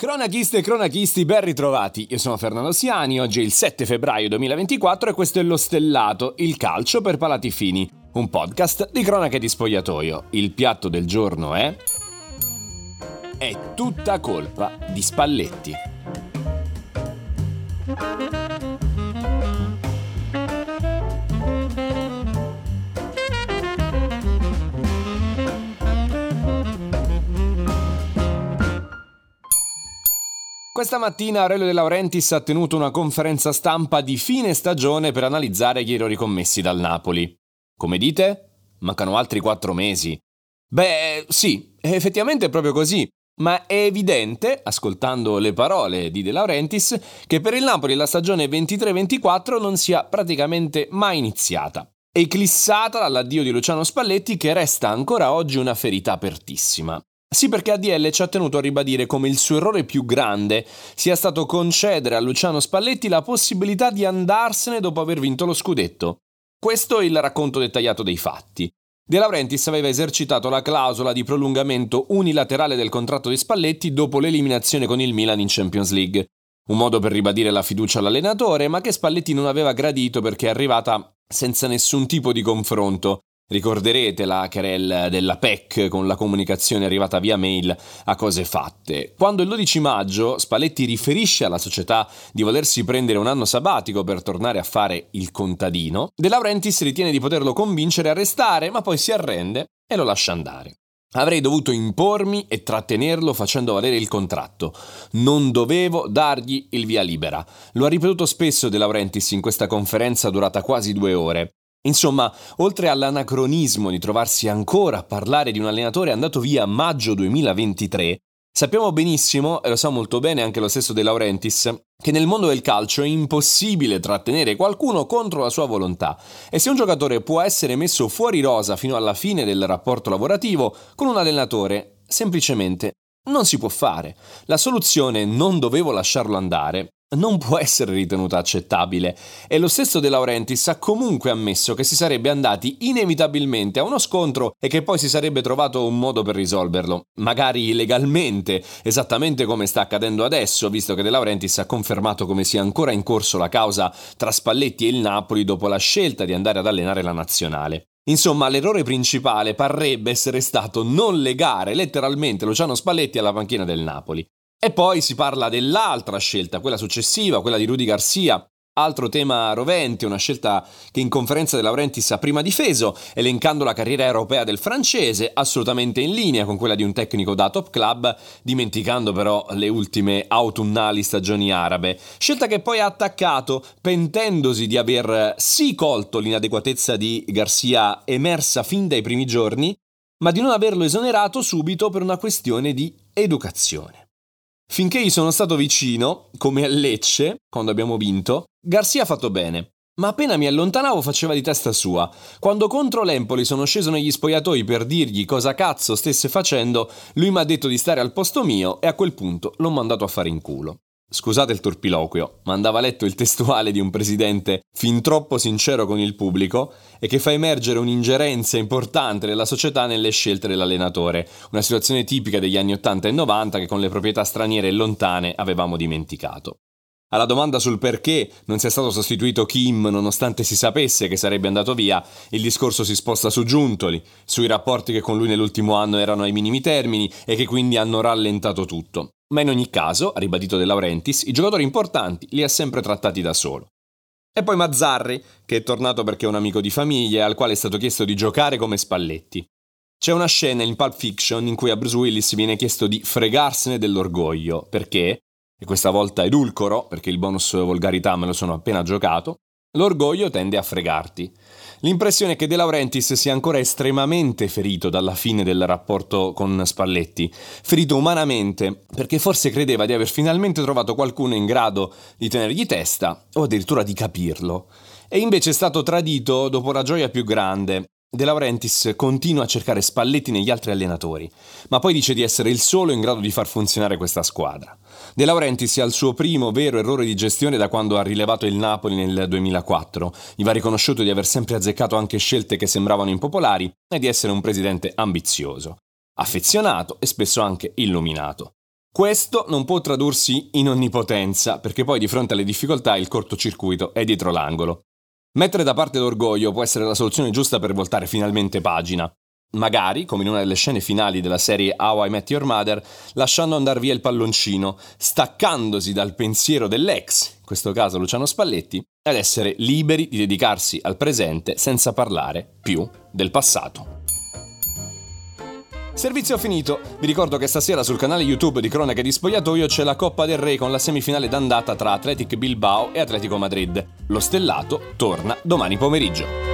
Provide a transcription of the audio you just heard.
Cronachiste e cronachisti, ben ritrovati. Io sono Fernando Siani, oggi è il 7 febbraio 2024 e questo è Lo Stellato, il calcio per palati fini, un podcast di cronache di spogliatoio. Il piatto del giorno è... È tutta colpa di Spalletti. Questa mattina Aurelio De Laurentiis ha tenuto una conferenza stampa di fine stagione per analizzare gli errori commessi dal Napoli. Come dite? Mancano altri quattro mesi. Beh, sì, effettivamente è proprio così. Ma è evidente, ascoltando le parole di De Laurentiis, che per il Napoli la stagione 23-24 non sia praticamente mai iniziata. Eclissata dall'addio di Luciano Spalletti che resta ancora oggi una ferita apertissima. Sì, perché ADL ci ha tenuto a ribadire come il suo errore più grande sia stato concedere a Luciano Spalletti la possibilità di andarsene dopo aver vinto lo scudetto. Questo è il racconto dettagliato dei fatti. De Laurentiis aveva esercitato la clausola di prolungamento unilaterale del contratto di Spalletti dopo l'eliminazione con il Milan in Champions League. Un modo per ribadire la fiducia all'allenatore, ma che Spalletti non aveva gradito perché è arrivata senza nessun tipo di confronto Ricorderete la querel della PEC con la comunicazione arrivata via mail a cose fatte. Quando il 12 maggio Spalletti riferisce alla società di volersi prendere un anno sabbatico per tornare a fare il contadino, De Laurentiis ritiene di poterlo convincere a restare, ma poi si arrende e lo lascia andare. Avrei dovuto impormi e trattenerlo facendo valere il contratto. Non dovevo dargli il via libera. Lo ha ripetuto spesso De Laurentiis in questa conferenza durata quasi due ore. Insomma, oltre all'anacronismo di trovarsi ancora a parlare di un allenatore andato via a maggio 2023, sappiamo benissimo, e lo sa molto bene anche lo stesso De Laurentiis, che nel mondo del calcio è impossibile trattenere qualcuno contro la sua volontà e se un giocatore può essere messo fuori rosa fino alla fine del rapporto lavorativo, con un allenatore semplicemente non si può fare. La soluzione non dovevo lasciarlo andare non può essere ritenuta accettabile e lo stesso De Laurentiis ha comunque ammesso che si sarebbe andati inevitabilmente a uno scontro e che poi si sarebbe trovato un modo per risolverlo, magari legalmente, esattamente come sta accadendo adesso, visto che De Laurentiis ha confermato come sia ancora in corso la causa tra Spalletti e il Napoli dopo la scelta di andare ad allenare la nazionale. Insomma, l'errore principale parrebbe essere stato non legare letteralmente Luciano Spalletti alla panchina del Napoli. E poi si parla dell'altra scelta, quella successiva, quella di Rudy Garcia, Altro tema rovente, una scelta che in conferenza De Laurentiis ha prima difeso, elencando la carriera europea del francese, assolutamente in linea con quella di un tecnico da top club, dimenticando però le ultime autunnali stagioni arabe. Scelta che poi ha attaccato, pentendosi di aver sì colto l'inadeguatezza di Garcia emersa fin dai primi giorni, ma di non averlo esonerato subito per una questione di educazione. Finché gli sono stato vicino, come a Lecce, quando abbiamo vinto, Garcia ha fatto bene. Ma appena mi allontanavo faceva di testa sua. Quando contro l'Empoli sono sceso negli spogliatoi per dirgli cosa cazzo stesse facendo, lui mi ha detto di stare al posto mio e a quel punto l'ho mandato a fare in culo. Scusate il torpiloquio, ma andava letto il testuale di un presidente fin troppo sincero con il pubblico e che fa emergere un'ingerenza importante della società nelle scelte dell'allenatore, una situazione tipica degli anni 80 e 90 che con le proprietà straniere e lontane avevamo dimenticato. Alla domanda sul perché non sia stato sostituito Kim nonostante si sapesse che sarebbe andato via, il discorso si sposta su Giuntoli, sui rapporti che con lui nell'ultimo anno erano ai minimi termini e che quindi hanno rallentato tutto. Ma in ogni caso, ribadito De Laurentiis, i giocatori importanti li ha sempre trattati da solo. E poi Mazzarri, che è tornato perché è un amico di famiglia e al quale è stato chiesto di giocare come Spalletti. C'è una scena in Pulp Fiction in cui a Bruce Willis viene chiesto di fregarsene dell'orgoglio, perché, e questa volta edulcoro, perché il bonus volgarità me lo sono appena giocato, l'orgoglio tende a fregarti. L'impressione è che De Laurentiis sia ancora estremamente ferito dalla fine del rapporto con Spalletti, ferito umanamente, perché forse credeva di aver finalmente trovato qualcuno in grado di tenergli testa o addirittura di capirlo. E invece è stato tradito dopo la gioia più grande, De Laurentiis continua a cercare Spalletti negli altri allenatori, ma poi dice di essere il solo in grado di far funzionare questa squadra. De Laurentiis ha il suo primo vero errore di gestione da quando ha rilevato il Napoli nel 2004. Gli va riconosciuto di aver sempre azzeccato anche scelte che sembravano impopolari e di essere un presidente ambizioso, affezionato e spesso anche illuminato. Questo non può tradursi in onnipotenza, perché poi di fronte alle difficoltà il cortocircuito è dietro l'angolo. Mettere da parte l'orgoglio può essere la soluzione giusta per voltare finalmente pagina. Magari, come in una delle scene finali della serie How I Met Your Mother, lasciando andare via il palloncino, staccandosi dal pensiero dell'ex, in questo caso Luciano Spalletti, ed essere liberi di dedicarsi al presente senza parlare più del passato. Servizio finito. Vi ricordo che stasera sul canale YouTube di Cronache di Spogliatoio c'è la Coppa del Re con la semifinale d'andata tra Athletic Bilbao e Atletico Madrid. Lo stellato torna domani pomeriggio.